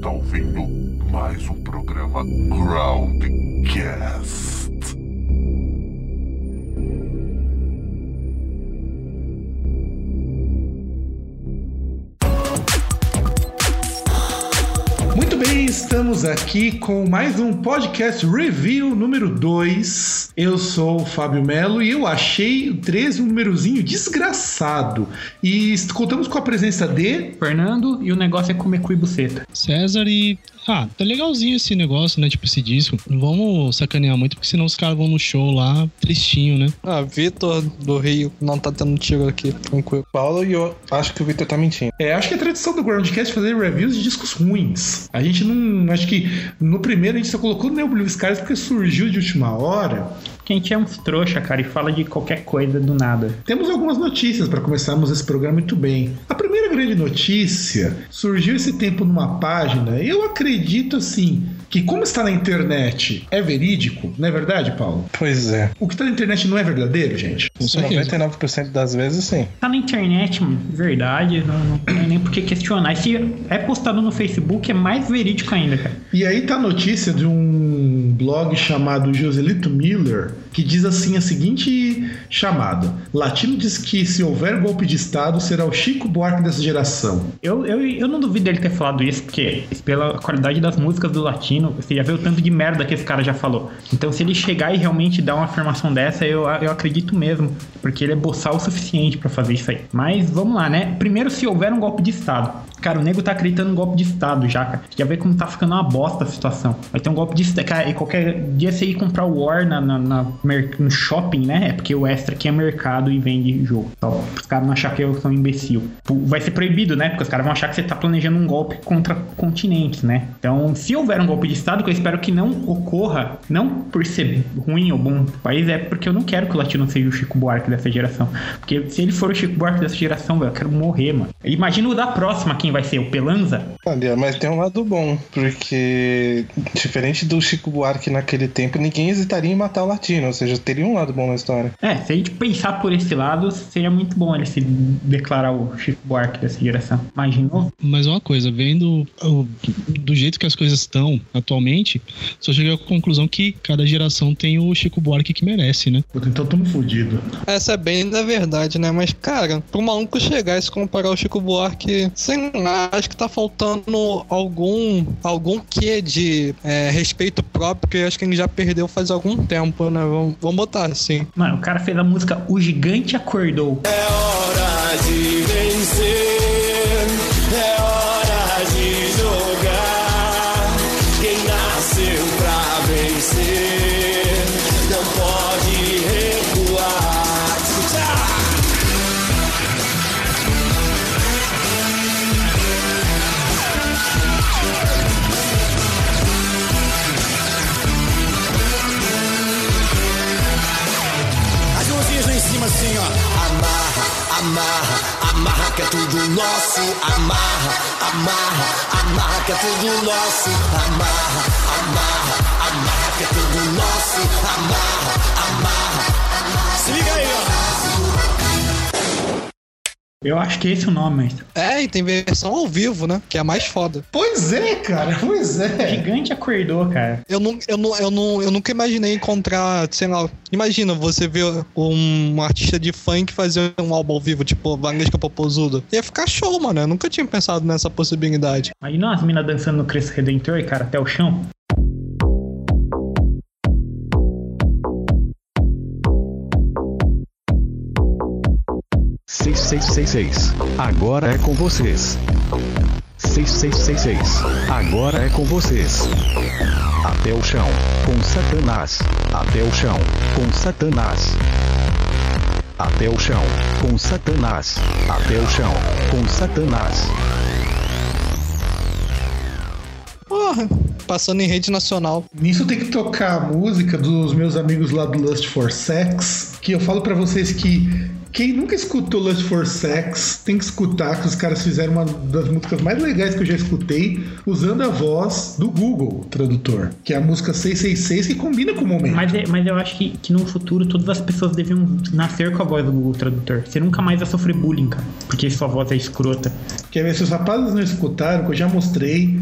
está ouvindo mais um programa Groundcast. Estamos aqui com mais um podcast review número 2. Eu sou o Fábio Melo e eu achei o 13 um númerozinho desgraçado. E contamos com a presença de Fernando e o negócio é comer cu e buceta. César e. Ah, tá legalzinho esse negócio, né? Tipo esse disco. Não vamos sacanear muito, porque senão os caras vão no show lá, tristinho, né? Ah, Vitor do Rio não tá tendo tiro aqui, tranquilo. Paulo e eu acho que o Victor tá mentindo. É, acho que é tradição do Groundcast fazer reviews de discos ruins. A gente não. Acho que no primeiro a gente só colocou o Blue Skies porque surgiu de última hora. Que a gente é uns trouxa, cara, e fala de qualquer coisa do nada. Temos algumas notícias para começarmos esse programa muito bem. A primeira grande notícia surgiu esse tempo numa página, eu acredito assim. Que como está na internet é verídico, não é verdade, Paulo? Pois é. O que está na internet não é verdadeiro, gente? Certeza. 99% das vezes, sim. Tá na internet, mano, verdade, não, não tem nem por que questionar. E se é postado no Facebook, é mais verídico ainda, cara. E aí tá a notícia de um blog chamado Joselito Miller, que diz assim a seguinte chamada: Latino diz que se houver golpe de Estado, será o Chico Buarque dessa geração. Eu, eu, eu não duvido dele ter falado isso, porque pela qualidade das músicas do Latino, você já vê o tanto de merda que esse cara já falou. Então, se ele chegar e realmente dar uma afirmação dessa, eu, eu acredito mesmo, porque ele é boçal o suficiente para fazer isso aí. Mas vamos lá, né? Primeiro, se houver um golpe de Estado. Cara, o nego tá acreditando em golpe de Estado já, cara. Já vê como tá ficando uma bosta a situação. Vai ter um golpe de Estado. Cara, e qualquer dia você ir comprar o War na, na, na, no shopping, né? É porque o Extra aqui é mercado e vende jogo. Então, os caras não achar que eu sou um imbecil. Vai ser proibido, né? Porque os caras vão achar que você tá planejando um golpe contra continentes, né? Então, se houver um golpe de Estado, que eu espero que não ocorra, não por ser ruim ou bom pro país, é porque eu não quero que o latino seja o Chico Buarque dessa geração. Porque se ele for o Chico Buarque dessa geração, eu quero morrer, mano. Imagina o da próxima, quem vai ser? O Pelanza? Olha, mas tem um lado bom, porque diferente do Chico Buarque naquele tempo, ninguém hesitaria em matar o latino, ou seja, teria um lado bom na história. É, se a gente pensar por esse lado, seria muito bom ele se declarar o Chico Buarque dessa geração. Imaginou? Mas uma coisa, vendo o, do jeito que as coisas estão atualmente, só cheguei à conclusão que cada geração tem o Chico Buarque que merece, né? Então tamo fudido. Essa é bem da verdade, né? Mas, cara, pro maluco chegar e se comparar o Chico Buarque, sei lá, acho que tá faltando algum algum quê de é, respeito próprio que eu acho que ele já perdeu faz algum tempo, né? Vamos, vamos botar assim. Mano, o cara fez a música O Gigante Acordou. É hora de vencer, Amarra, amarra, que é tudo nosso. Amarra, amarra, amarra que é tudo nosso. Amarra, amarra, amarra que é tudo nosso. Amarra. Eu acho que esse é o nome, mas... É, e tem versão ao vivo, né? Que é a mais foda. Pois é, cara, pois é. Gigante Acordou, cara. Eu, não, eu, não, eu, não, eu nunca imaginei encontrar, sei lá. Imagina você ver um artista de funk fazer um álbum ao vivo, tipo Valesca Popozuda. Ia ficar show, mano. Eu nunca tinha pensado nessa possibilidade. Imagina as minas dançando no Cristo Redentor, cara, até o chão. Seis seis seis seis. Agora é com vocês. Seis seis seis seis. Agora é com vocês. Até o chão, com Satanás. Até o chão, com Satanás. Até o chão, com Satanás. Até o chão, com Satanás. Porra, passando em rede nacional. Nisso tem que tocar a música dos meus amigos lá do Lust for Sex, que eu falo pra vocês que quem nunca escutou Lust for Sex tem que escutar, que os caras fizeram uma das músicas mais legais que eu já escutei, usando a voz do Google Tradutor, que é a música 666, que combina com o momento. Mas, é- mas eu acho que, que no futuro todas as pessoas deviam nascer com a voz do Google Tradutor. Você nunca mais vai sofrer bullying, cara. Porque sua voz é escrota. Quer ver se os rapazes não escutaram, que eu já mostrei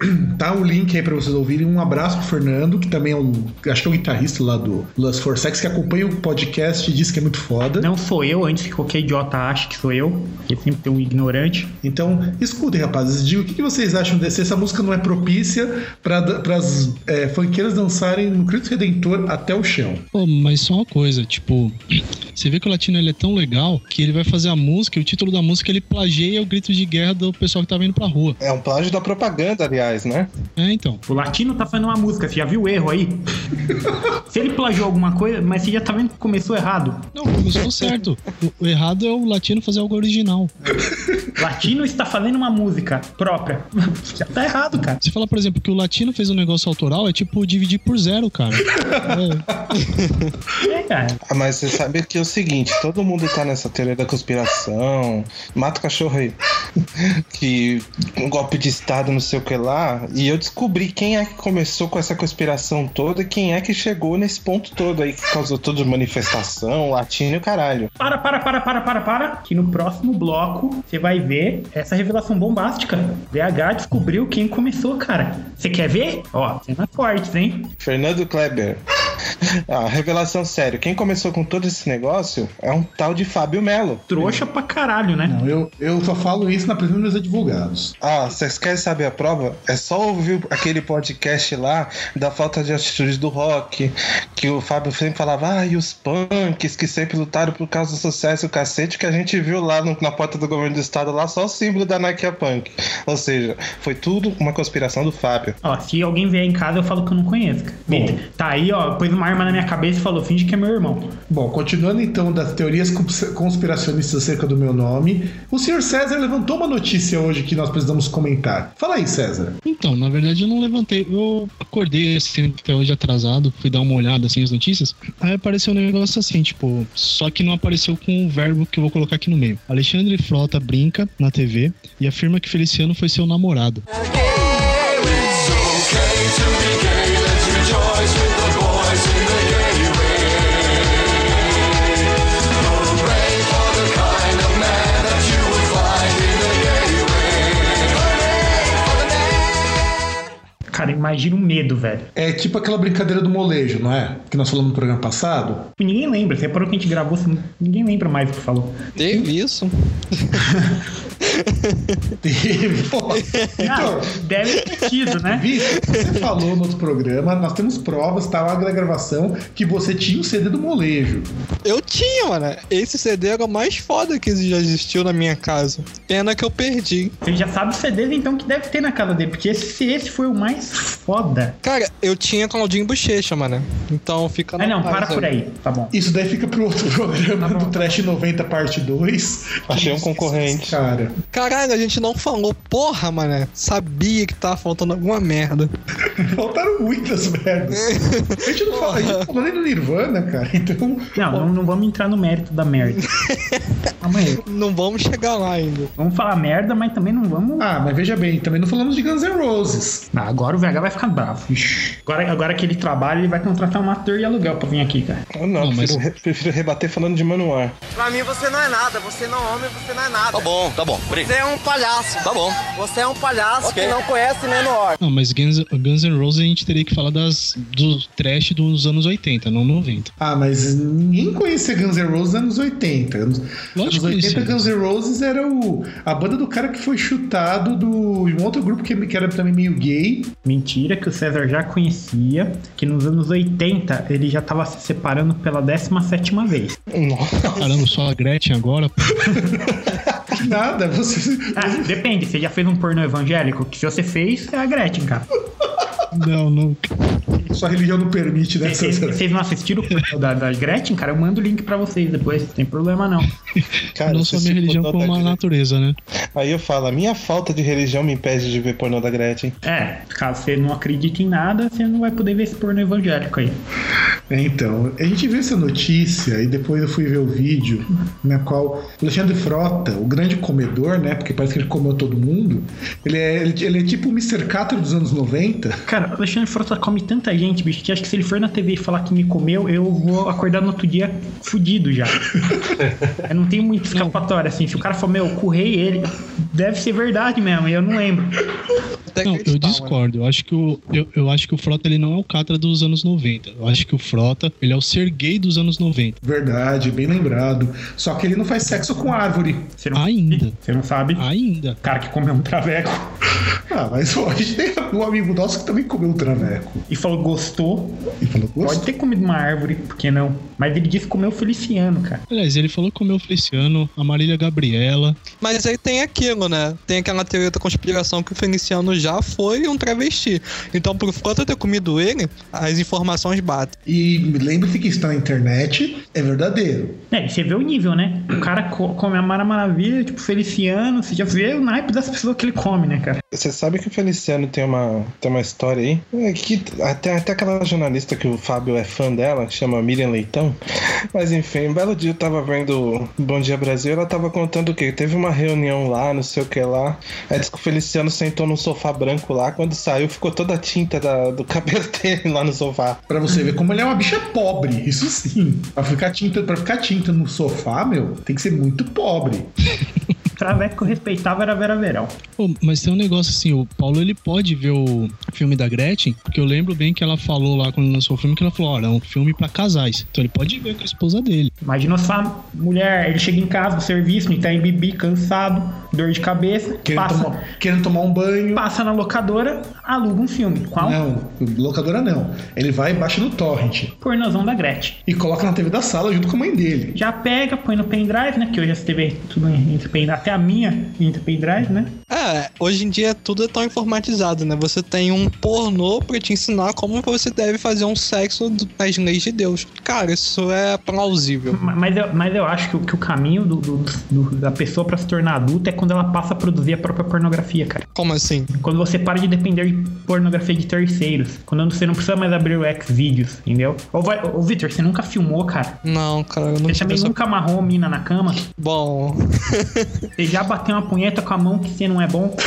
Tá o link aí pra vocês ouvirem. Um abraço pro Fernando, que também é o. Acho que é o guitarrista lá do Lust for Sex, que acompanha o podcast e diz que é muito foda. Não sou eu, antes que qualquer idiota ache que sou eu, porque sempre tem um ignorante. Então, escutem, rapazes. Digam o que que vocês acham desse. Essa música não é propícia para as é, funkeiras dançarem no Cristo Redentor até o chão. Pô, mas só uma coisa, tipo, você vê que o latino ele é tão legal que ele vai fazer a música e o título da música ele plageia o grito de guerra do pessoal que tava indo pra rua. É um plágio da propaganda, aliás, né? É, então. O latino tá fazendo uma música, você já viu o erro aí? Se ele plagiou alguma coisa, mas você já tá vendo que começou errado. Não, começou certo. O, o errado é o latino fazer algo original. Latino está fazendo uma música própria. Já tá errado, cara. Você fala, por exemplo, que o latino fez um negócio autoral, é tipo dividir por zero, cara. É. É, cara. Ah, mas você sabe que é o seguinte, todo mundo tá nessa teoria da conspiração, mata o cachorro aí, que um golpe de estado, não sei o que lá, e eu descobri quem é que começou com essa conspiração toda e quem é que chegou nesse ponto todo aí, que causou toda manifestação, latino e o caralho. Para, para, para, para, para, para. Que no próximo bloco você vai ver essa revelação bombástica. VH descobriu quem começou, cara. Você quer ver? Ó, cena fortes, hein? Fernando Kleber. Ah, revelação sério, quem começou com todo esse negócio é um tal de Fábio Melo. Trouxa pra caralho, né? Não, eu, eu só falo isso na presença dos meus advogados. Ah, vocês querem saber a prova? É só ouvir aquele podcast lá da falta de atitude do rock, que o Fábio sempre falava, ah, e os punks que sempre lutaram por causa do sucesso e o cacete, que a gente viu lá no- na porta do governo do estado, lá só o símbolo da Nike Punk. Ou seja, foi tudo uma conspiração do Fábio. Ó, se alguém vier em casa, eu falo que eu não conheço. cara. Bom. Tá aí, ó, pôs uma arma na minha cabeça e falou, finge que é meu irmão. Bom, continuando então das teorias cons- conspiracionistas acerca do meu nome, o senhor César levantou uma notícia hoje que nós precisamos comentar. Fala aí, César. Então, na verdade eu não levantei. Eu acordei assim, até hoje atrasado, fui dar uma olhada assim as notícias. Aí apareceu um negócio assim, tipo, só que não apareceu com o verbo que eu vou colocar aqui no meio. Alexandre Frota brinca na TV e afirma que Feliciano foi seu namorado. Cara, imagina o medo, velho. É tipo aquela brincadeira do molejo, não é? Que nós falamos no programa passado. Ninguém lembra, você reparou que a gente gravou, ninguém lembra mais o que falou. Teve isso? Teve. Pô, Ah, Então, deve ter tido, né? Vitor, você falou no outro programa, nós temos provas, tá lá na gravação, que você tinha o CD do molejo. Eu tinha, mano. Esse CD era o mais foda que já existiu na minha casa. Pena que eu perdi. Você já sabe os CDs então que deve ter na casa dele, porque esse, esse foi o mais foda. Cara, eu tinha Claudinho Bochecha, mano. Então fica Ah, não, paz para por aí. Tá bom. Isso daí fica pro outro programa do Trash 90 parte 2. Achei um concorrente. Cara, Caralho, a gente não falou. Porra, mano. Sabia que tava faltando alguma merda. faltaram muitas merdas. A gente não fala, a gente falou nem do Nirvana, cara. Então, Não, não, não vamos entrar no mérito da merda. Calma aí. Não vamos chegar lá ainda. Vamos falar merda, mas também não vamos. ah, mas veja bem, também não falamos de Guns N' Roses. Ah, agora o VH vai ficar bravo. Ixi. Agora, agora que ele trabalha, ele vai contratar um ator de aluguel pra vir aqui, cara. Eu não, Não, prefiro, mas- re- prefiro rebater falando de Manoir. Pra mim você não é nada, você não é homem, você não é nada. Tá bom, tá bom. Você é um palhaço. Tá bom. Você é um palhaço Ok. que não conhece Menor. Não, mas Guns, Guns N' Roses a gente teria que falar das, do trash dos anos 80, não 90. Ah, mas ninguém conhecia Guns N' Roses nos anos 80. Anos, anos que 80, conhecia. Guns N' Roses era o, a banda do cara que foi chutado do um outro grupo que, que era também meio gay. Mentira que o César já conhecia, que nos anos 80 ele já tava se separando pela 17 vez. Nossa. Caramba, só a Gretchen agora. Que nada, você. Ah, depende, você já fez um pornô evangélico? Que se você fez, é a Gretchen, cara. Não, não. Sua religião não permite, né, Vocês vocês não assistiram o pornô da, da Gretchen, cara? Eu mando o link pra vocês depois, não tem problema não. Cara, não só se minha religião como a natureza, né? Aí eu falo, a minha falta de religião me impede de ver pornô da Gretchen. É, caso você não acredite em nada, você não vai poder ver esse pornô evangélico aí. É, então, a gente viu essa notícia e depois eu fui ver o vídeo na qual Alexandre Frota, o grande comedor, né? Porque parece que ele comeu todo mundo. Ele é, ele, ele é tipo o Mr. Catra dos anos 90. Cara, o Alexandre Frota come tanta gente, bicho, que acho que se ele for na TV e falar que me comeu, eu vou acordar no outro dia fudido já. eu não tenho muito escapatória, assim. Se o cara for, meu, eu currei ele, deve ser verdade mesmo, e eu não lembro. Até Não, eu mano. discordo. Eu acho que o eu, eu acho que o Frota ele não é o Catra dos anos 90. Eu acho que o Frota, ele é o ser gay dos anos 90. Verdade, bem lembrado. Só que ele não faz sexo com árvore. Você não, Ainda. você não sabe? Ainda. Cara que comeu um traveco Ah, mas gente tem um amigo nosso que também comeu um traveco. e falou gostou. E falou, Pode gostou. ter comido uma árvore, por que não? Mas ele disse que comeu Feliciano, cara. Aliás, ele falou que comeu o Feliciano, a Marília Gabriela. Mas aí tem aquilo, né? Tem aquela teoria da conspiração que o Feliciano já foi um travesti. Então, por Frota ter comido ele, as informações batem. E lembre-se que está na internet, é verdadeiro. É, e você vê o nível, né? O cara co- come a Mara Maravilha, tipo Feliciano, você já vê o naipe das pessoas que ele come, né, cara? Você sabe que o Feliciano tem uma, tem uma história aí? É que até, até aquela jornalista que o Fábio é fã dela, que chama Miriam Leitão. Mas enfim, um belo dia eu tava vendo Bom Dia Brasil ela tava contando o quê? Teve uma reunião lá, não sei o que lá. Aí disse que o Feliciano sentou num sofá branco lá. Quando saiu, ficou toda a tinta da- do cabelo dele lá no sofá. Pra você ver como ele é uma bicha pobre, isso sim. Pra ficar tinta, pra ficar tinta no sofá, meu, tem que ser muito pobre. O traveco que eu respeitava era a Vera Verão. Pô, mas tem um negócio assim, o Paulo ele pode ver o filme da Gretchen, porque eu lembro bem que ela falou lá quando lançou o filme que ela falou, olha, é um filme pra casais. Então ele pode ver com a esposa dele. Imagina sua mulher, ele chega em casa do serviço, tá em bibi, cansado, dor de cabeça, Querendo, passa, tomar, querendo tomar um banho. passa na locadora, aluga um filme. Qual? Não, locadora não. Ele vai e baixa no torrent. Pornozão da Gretchen. E coloca na TV da sala junto com a mãe dele. Já pega, põe no pendrive, né? Que hoje as TV tudo entre pendrive, até a minha entre pendrive, né? É, hoje em dia tudo é tão informatizado, né? Você tem um pornô pra te ensinar como você deve fazer um sexo do- nas leis de Deus. Cara, isso é plausível. Ma- Mas eu, mas eu acho que, o- que o caminho do- do- do- da pessoa pra se tornar adulta é quando ela passa a produzir a própria pornografia, cara. Como assim? Quando você para de depender de pornografia de terceiros. Quando você não precisa mais abrir o Xvideos, entendeu? Ô, vai- ô Victor, você nunca filmou, cara? Não, cara, eu não Você também essa... nunca amarrou mina na cama? Bom, Você já bateu uma punheta com a mão que você não é bom?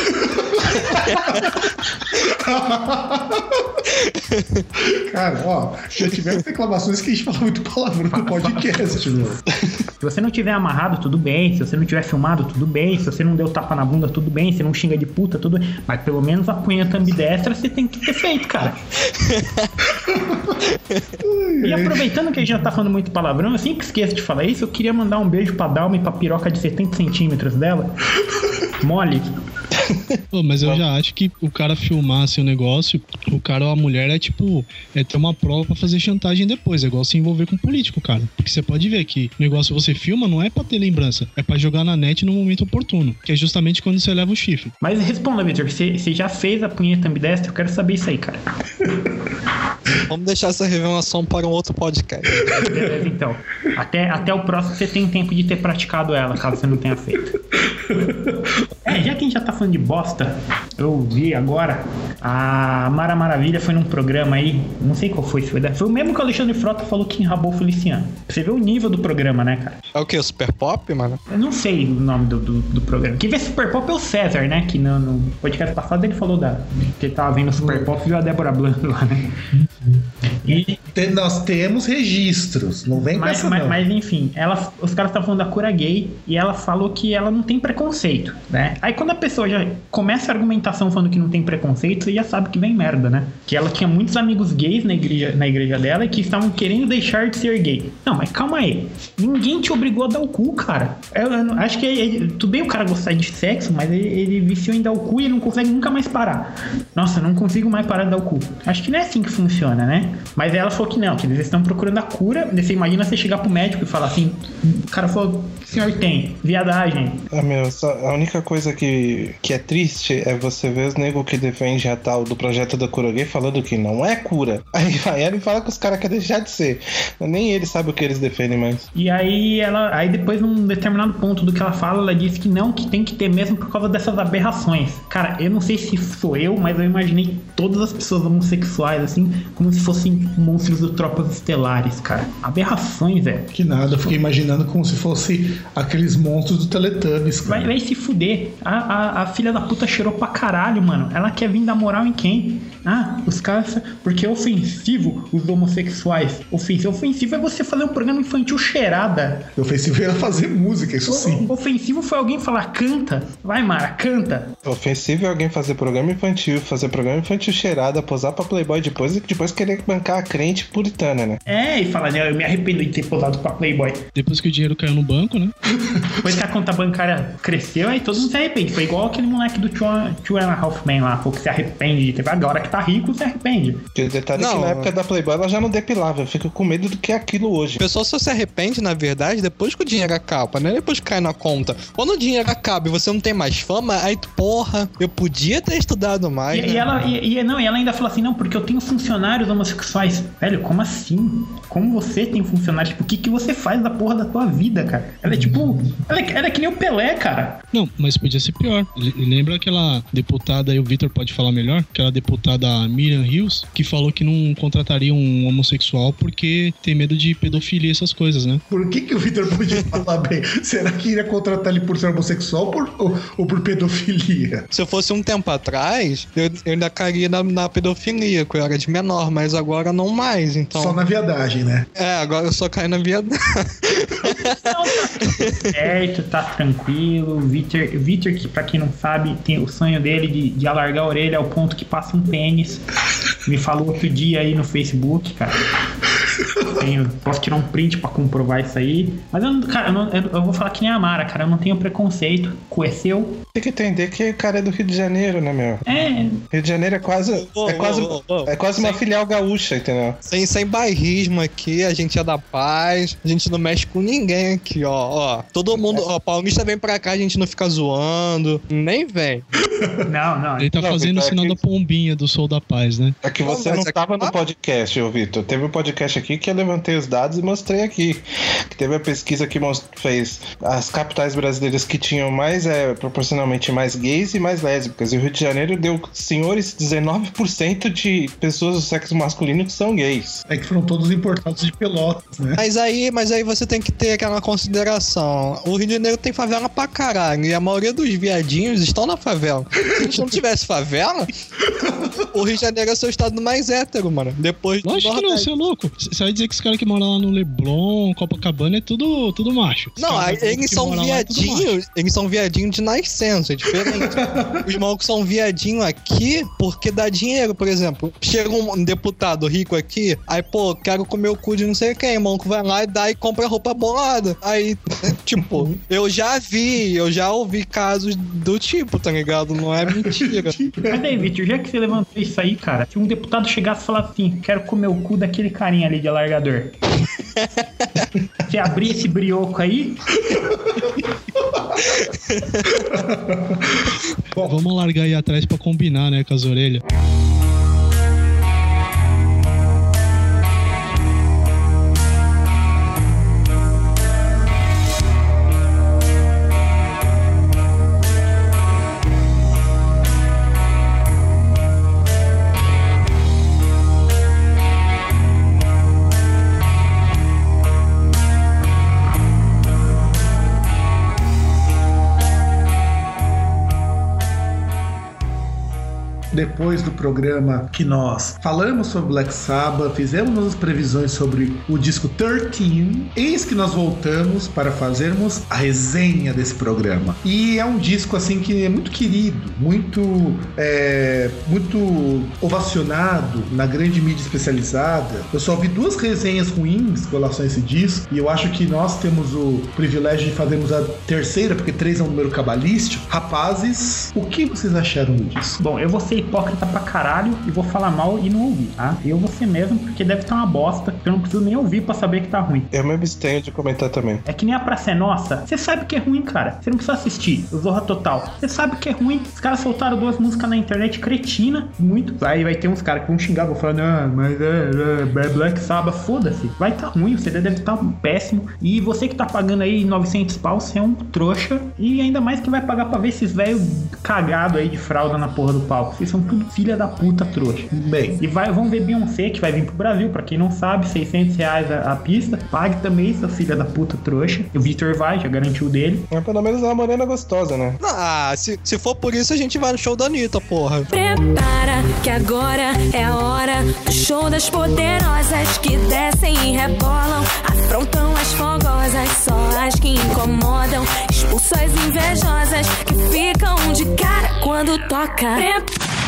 Cara, ó, já tivemos reclamações que a gente fala muito palavrão no podcast, meu. Se você não tiver amarrado, tudo bem. Se você não tiver filmado, tudo bem. Se você não deu tapa na bunda, tudo bem. Se não xinga de puta, tudo bem. Mas pelo menos a punheta ambidestra você tem que ter feito, cara. e aproveitando que a gente já tá falando muito palavrão, eu sempre esqueço de falar isso. Eu queria mandar um beijo pra Dalma e pra piroca de 70 centímetros dela. Mole. Pô, mas eu já acho que o cara filmasse o negócio, o cara ou a mulher é tipo, é ter uma prova pra fazer chantagem depois. É igual se envolver com político, cara. Porque você pode ver que o negócio você filma não é pra ter lembrança, é pra jogar na net no momento oportuno, que é justamente quando você leva o chifre. Mas responda, Victor. Você você já fez a punheta ambidestra? Eu quero saber isso aí, cara. vamos deixar essa revelação para um outro podcast. Beleza, então. Até, até o próximo você tem tempo de ter praticado ela, caso você não tenha feito. É, já que a gente já tá falando de bosta, eu vi agora, a Mara Maravilha foi num programa aí, não sei qual foi, se foi, da- foi o mesmo que o Alexandre Frota falou que enrabou o Feliciano. Você vê o nível do programa, né, cara? É o que? Super Pop, mano? Eu não sei o nome do, do, do programa. Quem vê Super Pop é o César, né? Que no, no podcast passado ele falou da, que ele tava vendo Super Pop e viu a Débora Blanco lá, né? E, Tem- nós temos registros, não vem com Mas, essa mas, não. mas, enfim, ela, os caras estavam falando da cura gay e ela falou que ela não tem preconceito, né? Aí quando a pessoa já começa a argumentação falando que não tem preconceito, você já sabe que vem merda, né? Que ela tinha muitos amigos gays na igreja, na igreja dela e que estavam querendo deixar de ser gay. Não, mas calma aí. Ninguém te obrigou a dar o cu, cara. Eu, eu acho que é- tudo bem o cara gostar de sexo, mas ele, ele viciou em dar o cu e ele não consegue nunca mais parar. Nossa, não consigo mais parar de dar o cu. Acho que não é assim que funciona, né? Mas ela falou que não, que eles estão procurando a cura. Você imagina você chegar pro médico e falar assim: o cara falou, senhor tem, viadagem. Ah, meu, só- a única coisa que, que é triste é você ver os negros que defendem a tal do projeto da cura gay falando que não é cura. Aí vai ela e fala que os caras querem deixar de ser. Nem eles sabem o que eles defendem mais. E aí ela, aí depois num determinado ponto do que ela fala, ela disse que não, que tem que ter mesmo por causa dessas aberrações. Cara, eu não sei se sou eu, mas eu imaginei todas as pessoas homossexuais assim, como se fossem monstros do Tropas Estelares, cara. Aberrações, velho. Que nada, eu fiquei imaginando como se fosse aqueles monstros do Teletubbies. Vai, Cara. vai se fuder. A, a, a filha da puta cheirou pra caralho, mano. Ela quer vir dar moral em quem? Ah, os caras. Porque é ofensivo os homossexuais. Ofensivo. Ofensivo é você fazer um programa infantil cheirada. Ofensivo era fazer música, isso sim. Ofensivo foi alguém falar canta. Vai, Mara, canta. Ofensivo é alguém fazer programa infantil, fazer programa infantil cheirada, posar pra Playboy depois e depois querer bancar a crente puritana, né? É, e falar, né, eu me arrependo de ter posado pra Playboy. Depois que o dinheiro caiu no banco, né? Depois que a conta bancária cresceu, aí todo mundo se arrepende. Foi igual aquele moleque do Two Two and a Half Men lá, que se arrepende de ter. Agora que tá rico, se arrepende. O detalhe é que Não, na época da Playboy ela já não depilava, eu fico com medo do que é aquilo hoje. O pessoal só se arrepende, na verdade, depois que o dinheiro acaba, né? Depois que cai na conta. Quando o dinheiro acaba e você não tem mais fama, aí tu, porra, eu podia ter estudado mais. E, né? e ela, e, e- não, e ela ainda falou assim, não, porque eu tenho funcionários homossexuais. Velho, como assim? Como você tem funcionários? Tipo, o que, que você faz da porra da tua vida, cara? Ela é tipo. Ela é, ela é que nem o Pelé, cara. Não, mas podia ser pior. Lembra aquela deputada, aí o Victor pode falar melhor, aquela deputada Miriam Rios, que falou que não contrataria um homossexual porque tem medo de pedofilia e essas coisas, né? Por que, que o Victor podia falar bem? Será que iria contratar ele por ser homossexual por- ou, ou por pedofilia? Se eu fosse um tempo atrás, eu, eu ainda cairia na, na pedofilia, que eu era de menor, mas agora não mais, então. Só na viadagem, né? É, agora eu só caio na viadagem. Tá certo, tá tranquilo. O Victor, que pra quem não sabe, tem o sonho dele de, de alargar a orelha ao ponto que passa um pênis. Me falou outro dia aí no Facebook, cara. Tenho- posso tirar um print pra comprovar isso aí. Mas eu, não- cara, eu, não- eu- eu vou falar que nem a Mara, cara. Eu não tenho preconceito seu. Tem que entender que o cara é do Rio de Janeiro, né, meu? É, Rio de Janeiro é quase, Ô, é quase, ô, ô. é quase uma filial gaúcha, entendeu? sem, sem bairrismo aqui, a gente é da paz, a gente não mexe com ninguém aqui, ó. ó todo mundo, ó, paulista vem pra cá, a gente não fica zoando, nem vem. não, não. Ele tá Não, fazendo o Victor, sinal é da pombinha do Sol da Paz, né? É que Não, você mas não é estava que- no podcast, ô Vitor. Teve um podcast aqui que eu levantei os dados e mostrei aqui. Que teve a pesquisa que fez as capitais brasileiras que tinham mais, é, proporcionalmente mais gays e mais lésbicas. E o Rio de Janeiro deu, senhores, 19% de pessoas do sexo masculino que são gays. É que foram todos importados de Pelotas, né? Mas aí, mas aí você tem que ter aquela consideração. O Rio de Janeiro tem favela pra caralho. E a maioria dos viadinhos estão na favela. Se a gente não tivesse favela, o Rio de Janeiro é seu estado mais hétero, mano. Depois do Lógico que não, é louco. Você vai dizer que os caras que moram lá no Leblon, Copacabana, é tudo, tudo macho. Os Não, eles são é viadinhos, eles são viadinhos de nascença, é diferente. Os malucos são viadinho aqui porque dá dinheiro, por exemplo. Chega um deputado rico aqui, aí, pô, quero comer o cu de não sei quem, o maluco vai lá e dá e compra roupa bolada. Aí, tipo, eu já vi, eu já ouvi casos do tipo, tá ligado? Não é mentira. Mas aí, Victor, já que você levantou isso aí, cara, se um deputado chegasse e falasse assim, quero comer o cu daquele carinha ali de alargador. você abrir esse brioco aí, Vamos largar aí atrás pra combinar, né, com as orelhas. Depois do programa que nós falamos sobre Black Sabbath, fizemos nossas previsões sobre o disco 13, eis que nós voltamos para fazermos a resenha desse programa. E é um disco assim que é muito querido, muito é, muito ovacionado na grande mídia especializada. Eu só vi duas resenhas ruins com relação a esse disco e eu acho que nós temos o privilégio de fazermos a terceira, porque três é um número cabalístico. Rapazes, o que vocês acharam do disco? bom, eu vou ser hipócrita pra caralho e vou falar mal e não ouvir, tá? Eu vou ser mesmo, porque deve estar uma bosta, eu não preciso nem ouvir pra saber que tá ruim. Eu me abstenho de comentar também. É que nem a Praça é Nossa. Você sabe que é ruim, cara. Você não precisa assistir. O Zorra Total. Você sabe que é ruim. Os caras soltaram duas músicas na internet cretina. Muito. Aí vai ter uns caras que vão xingar, vão falar, não, mas é, é, é Black Sabbath. Foda-se. Vai tá ruim. O CD deve estar péssimo. E você que tá pagando aí 900 pau, você é um trouxa. E ainda mais que vai pagar pra ver esses velhos cagados aí de fralda na porra do palco. Vocês são tudo filha da puta trouxa. Bem, E vai, vamos ver Beyoncé, que vai vir pro Brasil, pra quem não sabe, 600 reais a, a pista. Pague também, seu filha da puta trouxa. O Victor vai, já garantiu dele. Mas pelo menos é uma morena gostosa, né? Ah, se, se for por isso, a gente vai no show da Anitta, porra. Prepara que agora é a hora do show das poderosas que descem e rebolam, afrontam as fogosas, só as que incomodam, expulsam as invejosas que ficam de cara quando toca. Pre-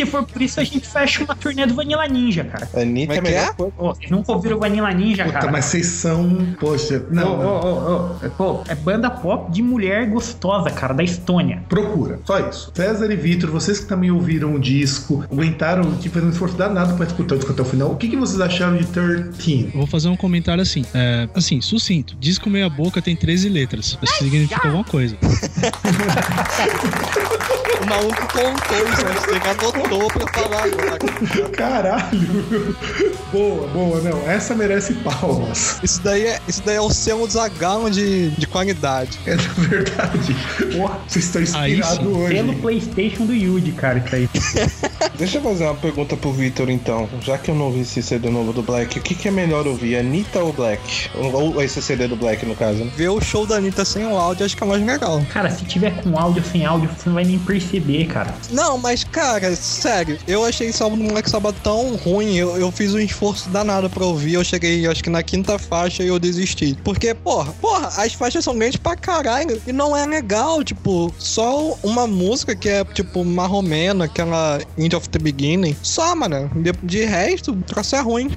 Se for por isso, a gente fecha uma turnê do Vanilla Ninja, cara. Anitta é é que melhor é? vocês nunca ouviram o Vanilla Ninja, puta, cara? mas vocês são. Poxa, não. ô, ô, pô, é banda pop de mulher gostosa, cara, da Estônia. Procura, só isso. César e Vitor, vocês que também ouviram o disco, aguentaram, tipo, fazer um esforço danado pra escutar o disco até o final. O que, que vocês acharam de 13? Eu vou fazer um comentário assim, é, assim, sucinto. Disco meia boca tem 13 letras. Isso significa alguma coisa. O maluco contou isso, você anotou pra falar agora. Caralho! boa, boa, não. Essa merece palmas. Isso daí é, isso daí é o selo Zagalo de, de qualidade. É verdade. Vocês estão Aí inspirados hoje. pelo PlayStation do Yuji, cara, isso aí. Deixa eu fazer uma pergunta pro Victor então. Já que eu não ouvi esse CD novo do Black, o que, que é melhor ouvir, Anitta ou Black? Ou ou esse CD do Black, no caso, né? Ver o show da Anitta sem o áudio acho que é mais legal. Cara, se tiver com áudio ou sem áudio, você não vai nem perceber, cara. Não, mas cara, sério, eu achei do Black Sabbath tão ruim. Eu, eu fiz um esforço danado pra ouvir. Eu cheguei, acho que na quinta faixa e eu desisti. Porque, porra, porra, as faixas são grandes pra caralho. E não é legal, tipo, só uma música que é, tipo, marromena, aquela End of the Beginning. Só, mano. De, de resto, o troço é ruim.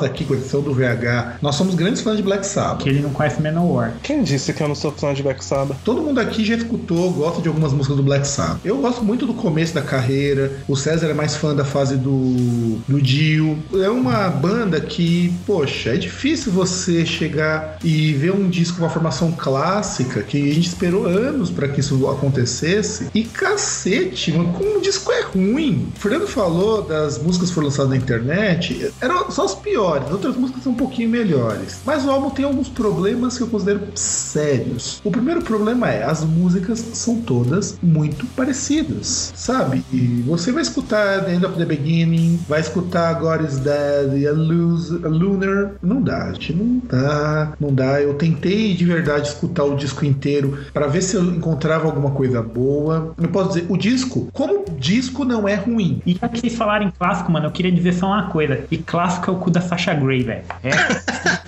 Nós aqui, com exceção do VH, nós somos grandes fãs de Black Sabbath. Que ele não conhece Manowar. Quem disse que eu não sou fã de Black Sabbath? Todo mundo aqui já escutou, gosta de algumas músicas do Black Sabbath. Eu gosto muito do começo da carreira. O César é mais fã da fase do, do Dio. É uma banda que, poxa, é difícil você chegar e ver um disco com uma formação clássica que a gente esperou anos para que isso acontecesse. E cacete, mano, como o disco é ruim. O Fernando falou das músicas que foram lançadas na internet, eram só as piores, outras músicas são um pouquinho melhores. Mas o álbum tem alguns problemas que eu considero sérios. O primeiro problema é as músicas são todas muito parecidas, sabe? E você vai escutar The End of the Beginning, vai escutar God is Dead a, Luz, a Lunar. Não dá, gente, não dá, não dá. Eu tentei de verdade escutar o disco inteiro para ver se eu encontrava alguma coisa boa. Eu posso dizer, o disco, como disco, não é ruim. E já que vocês em clássico, mano, eu queria dizer só uma coisa. E clássico é o cu da Grey, velho. É,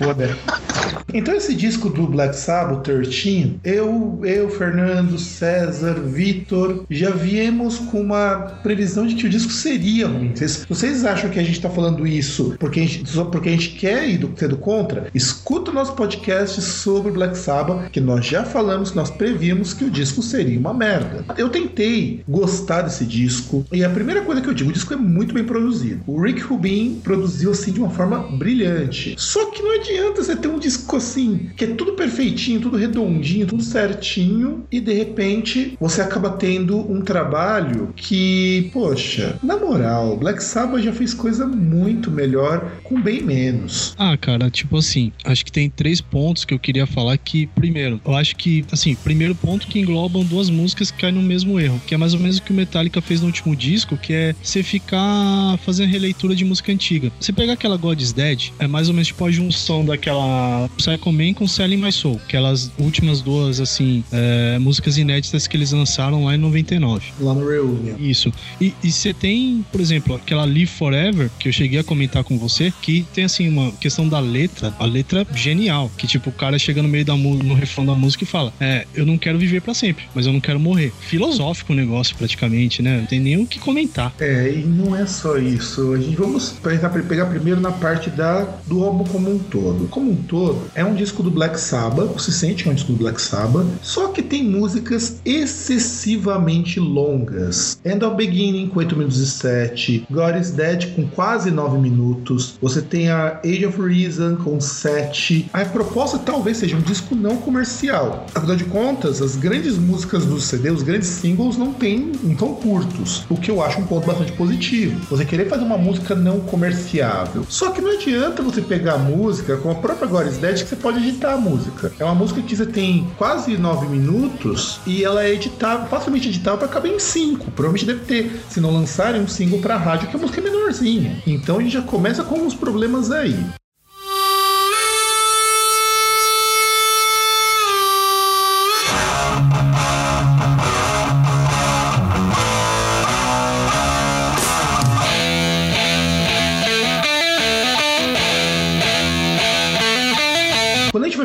Então esse disco do Black Sabbath 13, eu, eu, Fernando, César, Vitor, já viemos com uma previsão de que o disco seria ruim. Vocês, vocês acham que a gente tá falando isso porque a gente, só porque a gente quer ir do, ser do contra? Escuta o nosso podcast sobre Black Sabbath, que nós já falamos, nós previmos que o disco seria uma merda. Eu tentei gostar desse disco, e a primeira coisa que eu digo, o disco é muito bem produzido. O Rick Rubin produziu assim de uma forma brilhante. Só que não adianta você ter um disco assim, que é tudo perfeitinho, tudo redondinho, tudo certinho, e de repente você acaba tendo um trabalho que, poxa, na moral, Black Sabbath já fez coisa muito melhor com bem menos. Ah, cara, tipo assim, acho que tem três pontos que eu queria falar que, primeiro, eu acho que, assim, primeiro ponto que englobam duas músicas que caem no mesmo erro, que é mais ou menos o que o Metallica fez no último disco, que é você ficar fazendo releitura de música antiga. Você pegar aquela God is Dead, é mais ou menos tipo a junção daquela Psycho Man com Selling My Soul, aquelas últimas duas, assim, é, músicas inéditas que eles lançaram lá em 99. Lá no Reunion. Isso. E você tem, por exemplo, aquela Live Forever, que eu cheguei a comentar com você, que tem, assim, uma questão da letra, a letra genial, que, tipo, o cara chega no meio da no refrão da música e fala, é, eu não quero viver pra sempre, mas eu não quero morrer. Filosófico o negócio, praticamente, né? Não tem nem o que comentar. É, e não é só isso. A gente vamos pegar primeiro na parte da, do álbum como um todo. Como um todo, todo, é um disco do Black Sabbath, se sente um disco do Black Sabbath, só que tem músicas excessivamente longas. End of Beginning com 8 minutos e 7, God is Dead com quase 9 minutos, você tem a Age of Reason com 7. A proposta talvez seja um disco não comercial. Afinal de contas, as grandes músicas do CD, os grandes singles não tem, tão curtos, o que eu acho um ponto bastante positivo. Você querer fazer uma música não comerciável. Só que não adianta você pegar a música com a própria is Dead que você pode editar a música. É uma música que você tem quase 9 minutos e ela é editável, facilmente editável para caber em 5. Provavelmente deve ter, se não lançarem um single para rádio que a música é menorzinha. Então a gente já começa com uns problemas aí.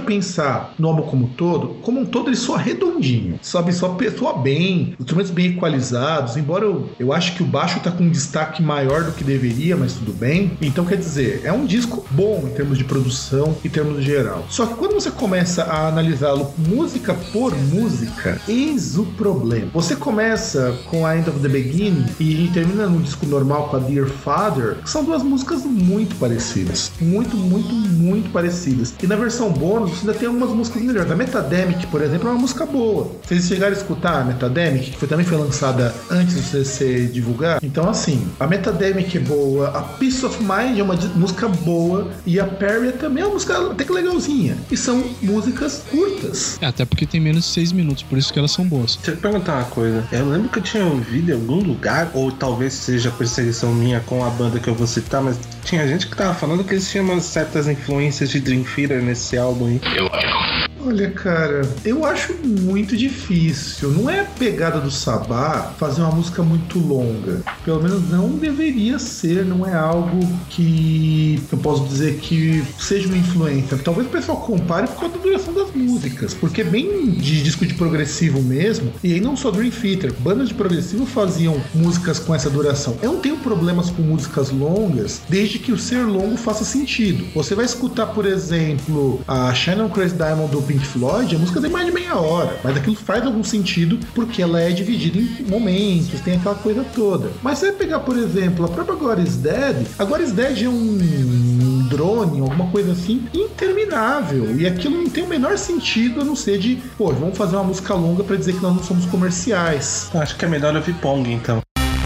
Pensar no álbum como um todo, como um todo ele soa redondinho, sabe? Soa, soa bem, instrumentos bem equalizados, embora eu, eu acho que o baixo tá com um destaque maior do que deveria, mas tudo bem. Então, quer dizer, é um disco bom em termos de produção, em termos geral. Só que quando você começa a analisá-lo música por música, eis o problema. Você começa com a End of the Beginning e termina no disco normal com a Dear Father, que são duas músicas muito parecidas. Muito, muito, muito parecidas. E na versão bônus, você ainda tem algumas músicas melhores. A Metademic, por exemplo, é uma música boa. Vocês chegaram a escutar a Metademic, que foi, também foi lançada antes de você ser divulgado? Então, assim, a Metademic é boa, a Peace of Mind é uma música boa, e a Perry também é uma música até que legalzinha. E são músicas curtas. É, até porque tem menos de 6 minutos, por isso que elas são boas. Deixa eu perguntar uma coisa. Eu lembro que eu tinha ouvido em algum lugar, ou talvez seja perseguição minha com a banda que eu vou citar, mas tinha gente que tava falando que eles tinham umas certas influências de Dream Theater nesse álbum aí. illogical Olha, cara, eu acho muito difícil. Não é a pegada do Sabá fazer uma música muito longa. Pelo menos não deveria ser, não é algo que eu posso dizer que seja uma influência. Talvez o pessoal compare por causa da duração das músicas, porque é bem de disco de progressivo mesmo, e aí não só Dream Theater, bandas de progressivo faziam músicas com essa duração. Eu não tenho problemas com músicas longas, desde que o ser longo faça sentido. Você vai escutar, por exemplo, a Shannon Crazy Diamond do Pink Floyd, a música tem mais de meia hora, mas aquilo faz algum sentido porque ela é dividida em momentos, tem aquela coisa toda. Mas você vai pegar, por exemplo, a própria God is Dead, a God is Dead é um drone, alguma coisa assim, interminável. E aquilo não tem o menor sentido a não ser de, pô, vamos fazer uma música longa para dizer que nós não somos comerciais. Acho que é melhor ouvir Pong então.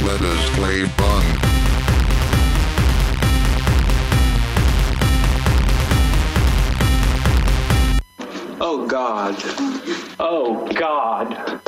Let us play Pong. God. Oh God.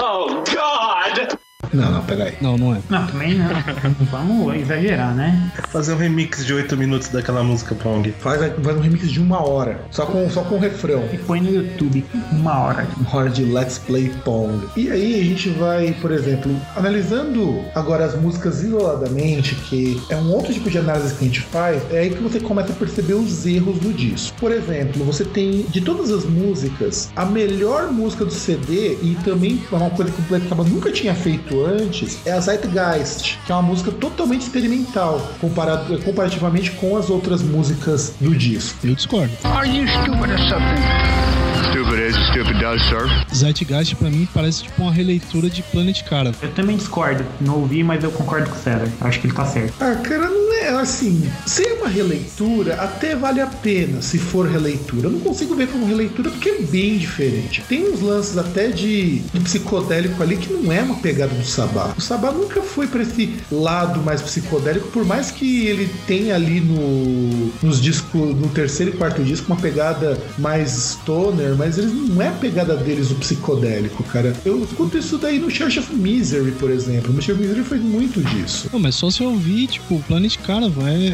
Oh God! Não, não, peraí. Não, não é. Não, também não. Vamos exagerar, né? Fazer um remix de 8 minutos daquela música Pong. Faz, faz um remix de uma hora, só com, só com o refrão. E põe no YouTube uma hora. Uma hora de Let's Play Pong. E aí a gente vai, por exemplo, analisando agora as músicas isoladamente, que é um outro tipo de análise que a gente faz, é aí que você começa a perceber os erros do disco. Por exemplo, você tem de todas as músicas, a melhor música do CD, e também é uma coisa que o Black Sabbath nunca tinha feito antes, é a Zeitgeist, que é uma música totalmente experimental, comparado, comparativamente com as outras músicas do disco. Eu discordo. Are you stupid or something? Stupid is, stupid does, sir. Zeitgeist pra mim parece tipo uma releitura de Planet Cara. Eu também discordo. Não ouvi, mas eu concordo com o César. Acho que ele tá certo. Ah, cara, não é assim. Ser uma releitura até vale a pena se for releitura. Eu não consigo ver como releitura porque é bem diferente. Tem uns lances até de, de psicodélico ali que não é uma pegada do Sabá. O Sabá nunca foi pra esse lado mais psicodélico, por mais que ele tenha ali no, nos discos, no terceiro e quarto disco, uma pegada mais stoner, mas eles não é a pegada deles o psicodélico, cara. Eu escuto isso daí no Church of Misery, por exemplo. No Church of Misery foi muito disso. Não, mas só se eu ouvir, tipo, Planet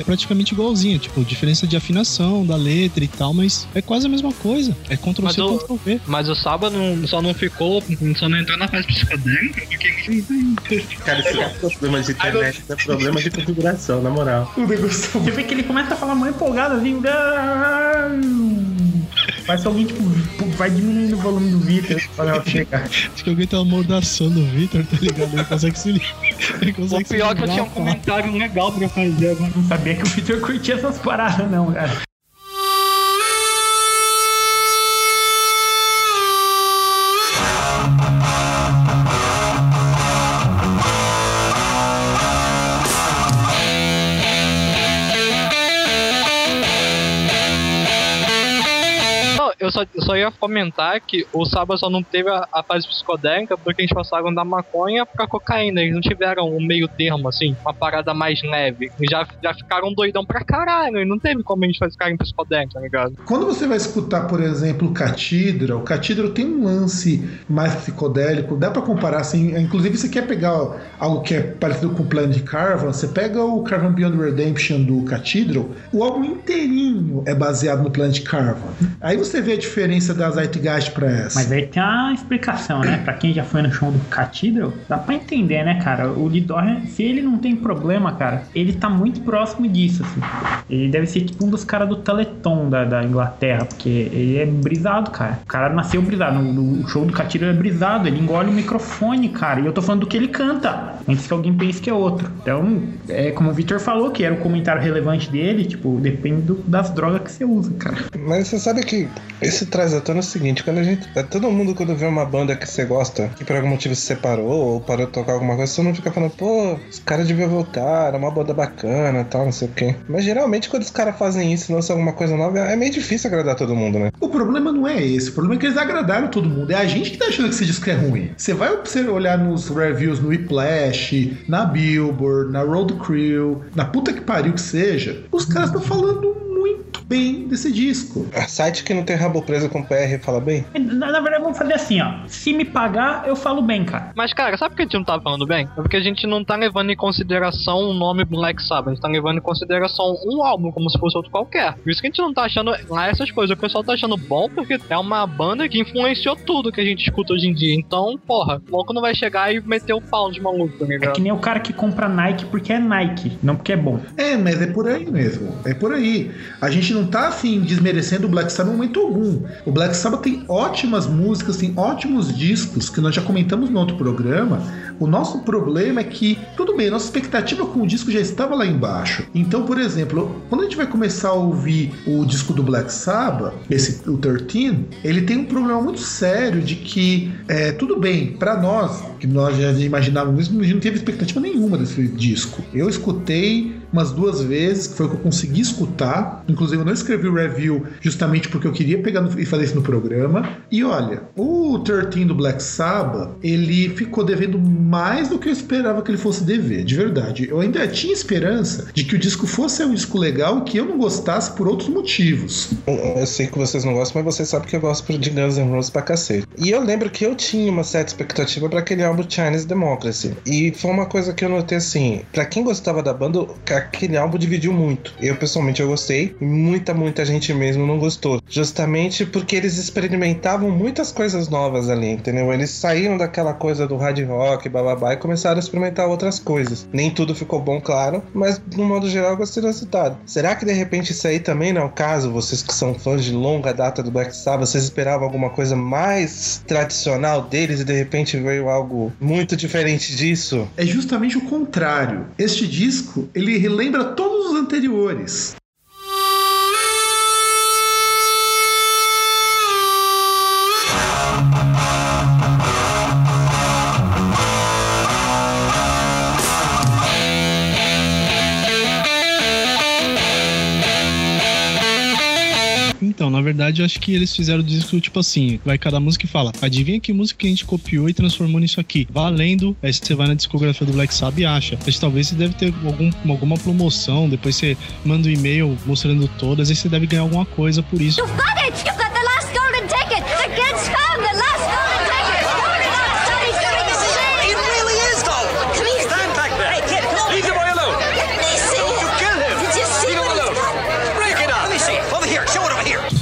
É praticamente igualzinho. Tipo, diferença de afinação da letra e tal, mas é quase a mesma coisa. É Ctrl Mas C, o- Ctrl V. Mas o Saba não, só não ficou, só não entrou na fase psicodélica, porque Cara, isso é problema de internet, isso é problema de configuração, na moral. O negócio tá Você vê que ele começa a falar mão empolgado, assim. Parece que alguém, tipo, vai diminuindo o volume do Vitor pra ela chegar. Acho que alguém tá amordaçando o Victor, tá ligado? Ele consegue se. Ele o consegue se pior é que eu tinha um comentário legal pra fazer agora. Não sabia que o Vitor curtia essas paradas, não, cara. Eu só, eu só ia comentar que o Saba só não teve a, a fase psicodélica porque eles passaram da maconha pra cocaína. Eles não tiveram um meio termo, assim, uma parada mais leve. Eles já, já ficaram doidão pra caralho. E não teve como a gente ficar em psicodélica, tá ligado? Quando você vai escutar, por exemplo, o Catidra, o Catidra tem um lance mais psicodélico, dá pra comparar assim. Inclusive, você quer pegar algo que é parecido com o Planet Caravan, você pega o Caravan Beyond Redemption do Cathedral, o álbum inteirinho é baseado no Planet Caravan. Aí você vê a diferença da Zeitgeist pra essa. Mas aí tem uma explicação, né? Pra quem já foi no show do Cathedral, dá pra entender, né, cara? O Dorrian, se ele não tem problema, cara, ele tá muito próximo disso, assim. Ele deve ser tipo um dos caras do Teleton da, da Inglaterra, porque ele é brisado, cara. O cara nasceu brisado. No, no show do Cathedral é brisado, ele engole o microfone, cara. E eu tô falando do que ele canta, antes que alguém pense que é outro. Então, é como o Victor falou, que era o comentário relevante dele, tipo, depende do- das drogas que você usa, cara. Mas você sabe que esse traz à tona o seguinte, quando a gente. é, Todo mundo quando vê uma banda que você gosta, que por algum motivo se separou ou parou de tocar alguma coisa, você não fica falando, pô, os caras deviam voltar, era uma banda bacana tal, não sei o quê. Mas geralmente quando os caras fazem isso, lançam alguma coisa nova, é meio difícil agradar todo mundo, né? O problema não é esse, o problema é que eles agradaram todo mundo. É a gente que tá achando que esse disco é ruim. Você vai olhar nos reviews no Na Billboard, na Road Crew, na puta que pariu que seja, os caras estão falando bem desse disco. A site que não tem rabo preso com PR fala bem? Na, na verdade, vamos fazer assim, ó. Se me pagar, eu falo bem, cara. Mas, cara, sabe por que a gente não tá falando bem? É porque a gente não tá levando em consideração o nome Black Sabbath. A gente tá levando em consideração um álbum, como se fosse outro qualquer. Por isso que a gente não tá achando lá essas coisas. O pessoal tá achando bom porque é uma banda que influenciou tudo que a gente escuta hoje em dia. Então, porra, o louco não vai chegar e meter o pau de maluco, tá É ligado? que nem o cara que compra Nike porque é Nike, não porque é bom. É, mas é por aí mesmo. É por aí. A gente não tá assim desmerecendo o Black Sabbath em momento algum. O Black Sabbath tem ótimas músicas, tem ótimos discos que nós já comentamos no outro programa. O nosso problema é que, tudo bem, nossa expectativa com o disco já estava lá embaixo. Então, por exemplo, quando a gente vai começar a ouvir o disco do Black Sabbath, esse, o 13, ele tem um problema muito sério de que, é, tudo bem, para nós, que nós já imaginávamos isso, a gente não teve expectativa nenhuma desse disco. Eu escutei umas duas vezes, que foi o que eu consegui escutar. Inclusive, eu não escrevi o review justamente porque eu queria pegar e fazer isso no programa. E olha, o 13 do Black Sabbath, ele ficou devendo mais do que eu esperava que ele fosse dever, de verdade. Eu ainda tinha esperança de que o disco fosse um disco legal e que eu não gostasse por outros motivos. Eu sei que vocês não gostam, mas vocês sabem que eu gosto de Guns N' Roses pra cacete. E eu lembro que eu tinha uma certa expectativa pra aquele álbum Chinese Democracy. E foi uma coisa que eu notei assim, pra quem gostava da banda, aquele álbum dividiu muito. Eu pessoalmente eu gostei, e muita, muita gente mesmo não gostou. Justamente porque eles experimentavam muitas coisas novas ali, entendeu? Eles saíram daquela coisa do hard rock, bababá, e começaram a experimentar outras coisas. Nem tudo ficou bom, claro, mas no modo geral eu gostei do resultado. Será que de repente isso aí também não é o caso? Vocês que são fãs de longa data do Black Sabbath, vocês esperavam alguma coisa mais tradicional deles e de repente veio algo muito diferente disso? É justamente o contrário. Este disco, ele relembra todos os anteriores. Então, na verdade, eu acho que eles fizeram o disco tipo assim: vai cada música e fala, adivinha que música que a gente copiou e transformou nisso aqui? Valendo. Aí você vai na discografia do Black Sabbath e acha. Mas talvez você deve ter algum, alguma promoção, depois você manda um e-mail mostrando todas, aí você deve ganhar alguma coisa por isso. You've got it! You've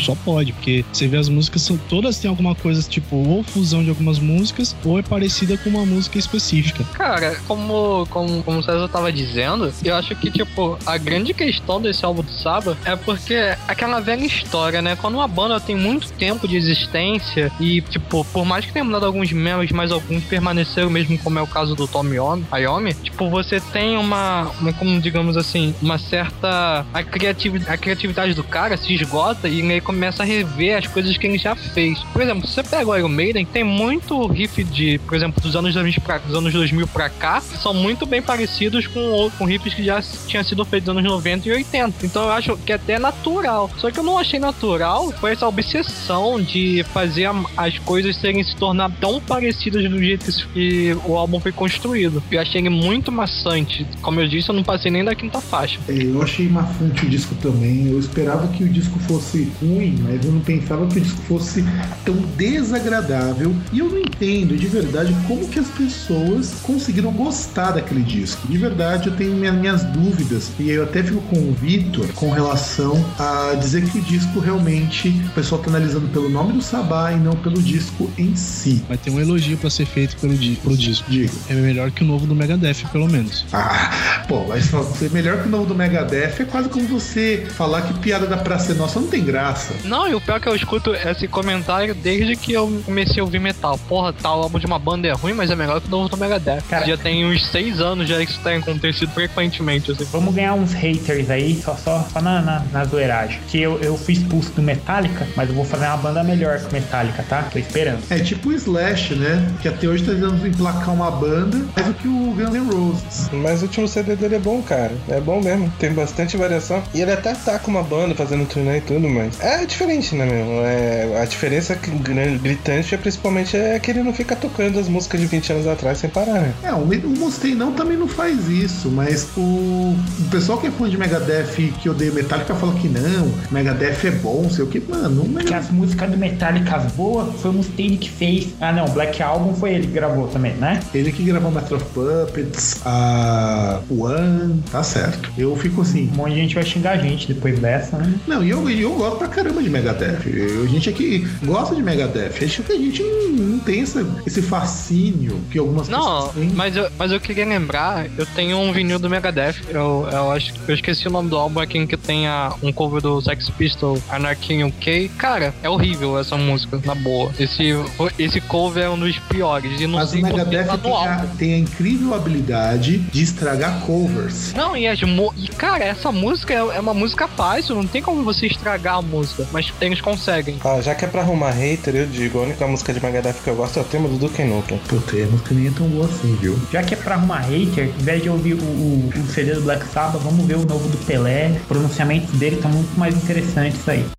Só pode, porque você vê as músicas, são, todas têm alguma coisa, tipo, ou fusão de algumas músicas, ou é parecida com uma música específica. Cara, como, como, como o César tava dizendo, eu acho que, tipo, a grande questão desse álbum do Saba é porque aquela velha história, né? Quando uma banda tem muito tempo de existência e, tipo, por mais que tenha mudado alguns membros, mas alguns permaneceram mesmo, como é o caso do Tommy Iommi, tipo, você tem uma, uma, como digamos assim, uma certa... A, criativ, a criatividade do cara se esgota e ele come- começa a rever as coisas que ele já fez. Por exemplo, se você pega o Iron Maiden, tem muito riff de, por exemplo, dos anos 2000 pra, dos anos 2000 pra cá, são muito bem parecidos com, com riffs que já tinham sido feitos nos anos 90 e 80. Então eu acho que é até natural. Só que eu não achei natural foi essa obsessão de fazer as coisas serem se tornar tão parecidas do jeito que o álbum foi construído. Eu achei ele muito maçante. Como eu disse, eu não passei nem da quinta faixa. É, Eu achei maçante o disco também. Eu esperava que o disco fosse ruim, mas eu não pensava que o disco fosse tão desagradável. E eu não entendo de verdade como que as pessoas conseguiram gostar daquele disco. De verdade, eu tenho minha- minhas dúvidas. E eu até fico com o Vitor com relação a dizer que o disco realmente o pessoal tá analisando pelo nome do Sabá e não pelo disco em si. Vai ter um elogio pra ser feito pelo di pro disco. Diga. É melhor que o novo do Megadeth, pelo menos. Ah, pô, mas ser melhor que o novo do Megadeth é quase como você falar que piada da Praça é Nossa não tem graça. Não, e o pior é que eu escuto esse comentário desde que eu comecei a ouvir metal. Porra, tal álbum de uma banda é ruim, mas é melhor que o novo do Megadeth. Cara- já tem uns seis anos já que isso tem acontecido frequentemente, assim. Vamos ganhar uns haters aí, só, só, só na, na, na zoeiragem. Que eu, eu fui expulso do Metallica, mas eu vou fazer uma banda melhor que o Metallica, tá? Tô esperando. É tipo o Slash, né? Que até hoje tá tentando emplacar uma banda mais do que o Guns N' Roses. Mas o último CD dele é bom, cara. É bom mesmo. Tem bastante variação. E ele até tá com uma banda fazendo turnê e tudo, mas é diferente, né, meu? É, a diferença que- grande- gritante é principalmente é que ele não fica tocando as músicas de 20 anos atrás sem parar, né? É, o, o Mustaine não também não faz isso, mas o, o pessoal que é fã de Megadeth e que odeia Metallica fala que não, Megadeth é bom, sei o que, mano. o Que as músicas do Metallica as boas foi o Mustaine que fez. Ah, não, Black Album foi ele que gravou também, né? Ele que gravou Master of Puppets, a One, tá certo. Eu fico assim, Um monte de gente vai xingar a gente depois dessa, né? Não, e eu, e eu gosto pra caramba de Megadeth. A gente aqui gosta de Megadeth. Acho que a gente não, não tem essa- esse fascínio que algumas Não, pessoas têm. mas eu, mas eu queria lembrar, eu tenho um vinil do Megadeth, eu, eu acho eu esqueci o nome do álbum aqui em que tem a- um cover do Sex Pistol, Anarchy UK. Cara, é horrível essa música, na boa. Esse, esse cover é um dos piores. E não Mas o sei Megadeth no tem a, tem a incrível habilidade de estragar covers. Não, e, as e cara, essa música é, é uma música fácil, não tem como você estragar a música, mas eles conseguem. Ah, já que é pra arrumar hater, eu digo, a única música de Megadeth que eu gosto é o tema do Duke Nukem. Puta, a música nem é tão boa assim, viu? Já que é pra arrumar hater, em vez de ouvir o, o, o CD do Black Sabbath, vamos ver o novo do Pelé. O pronunciamento dele tá muito mais interessante isso aí.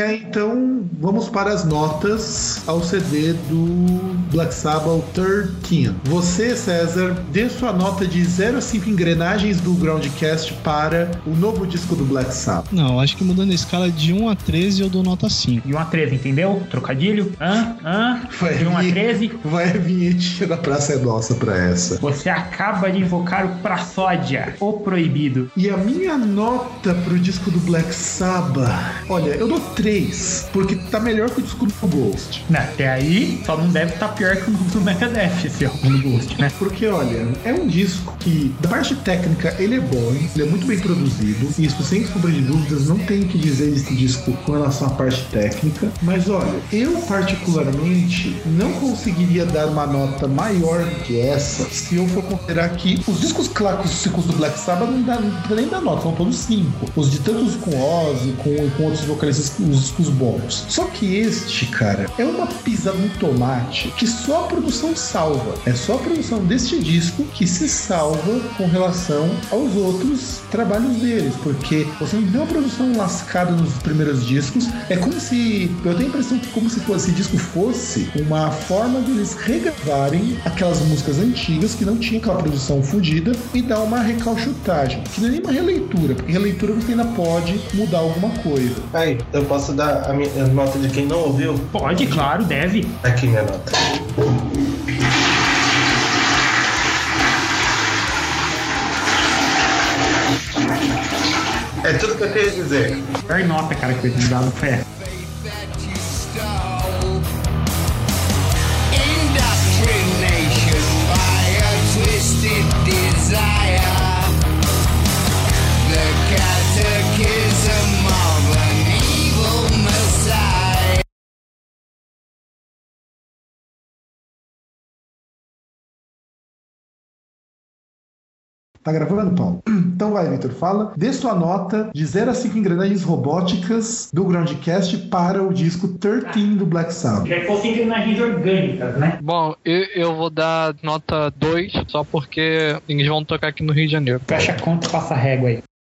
E aí, então, vamos para as notas ao CD do Black Sabbath 13. Você, César, dê sua nota de 0 a 5 engrenagens do Groundcast para o novo disco do Black Sabbath. Não, acho que mudando a escala de 1 a 13 eu dou nota 5. De 1 a 13, entendeu? Trocadilho? Hã? Hã? Vai De 1 a vir- 13? Vai a vinhetinha da Praça é Nossa pra essa. Você acaba de invocar o Praçódia, o proibido. E a minha nota pro disco do Black Sabbath, olha, eu dou 3, porque tá melhor que o disco do Ghost. Né, Até aí, só não deve estar pior que o do Megadeth, esse álbum do Ghost, né? Porque, olha, é um disco que, da parte técnica, ele é bom, ele é muito bem produzido. Isso, sem sombra de dúvidas, não tenho o que dizer desse disco com relação à parte técnica. Mas, olha, eu particularmente não conseguiria dar uma nota maior que essa se eu for considerar que os discos clássicos do Black Sabbath não dá, não nem dar nota, são todos cinco. Os de tantos com Ozzy, com, com outros vocalistas, os discos bons. Só que este, cara, é uma pisada no tomate que só a produção salva. É só a produção deste disco que se salva com relação aos outros trabalhos deles, porque você não tem uma produção lascada nos primeiros discos. É como se. Eu tenho a impressão que como se esse disco fosse uma forma deles regravarem aquelas músicas antigas que não tinha aquela produção fodida e dar uma recalchutagem. Que não é nem uma releitura, porque releitura você ainda pode mudar alguma coisa. Aí, eu posso dar a minha a nota de quem não ouviu? Pode, claro, deve. Aqui minha nota. É tudo que eu queria dizer. A pior nota, cara, que tinha dado foi essa. Tá gravando, Paulo? Então vai, Vitor, fala. Dê sua nota de 0 a 5 engrenagens robóticas do Groundcast para o disco 13 do Black Sabbath. Já fosse engrenagens orgânicas, né? Bom, eu, eu vou dar nota 2, só porque eles vão tocar aqui no Rio de Janeiro. Fecha a conta e passa a régua aí.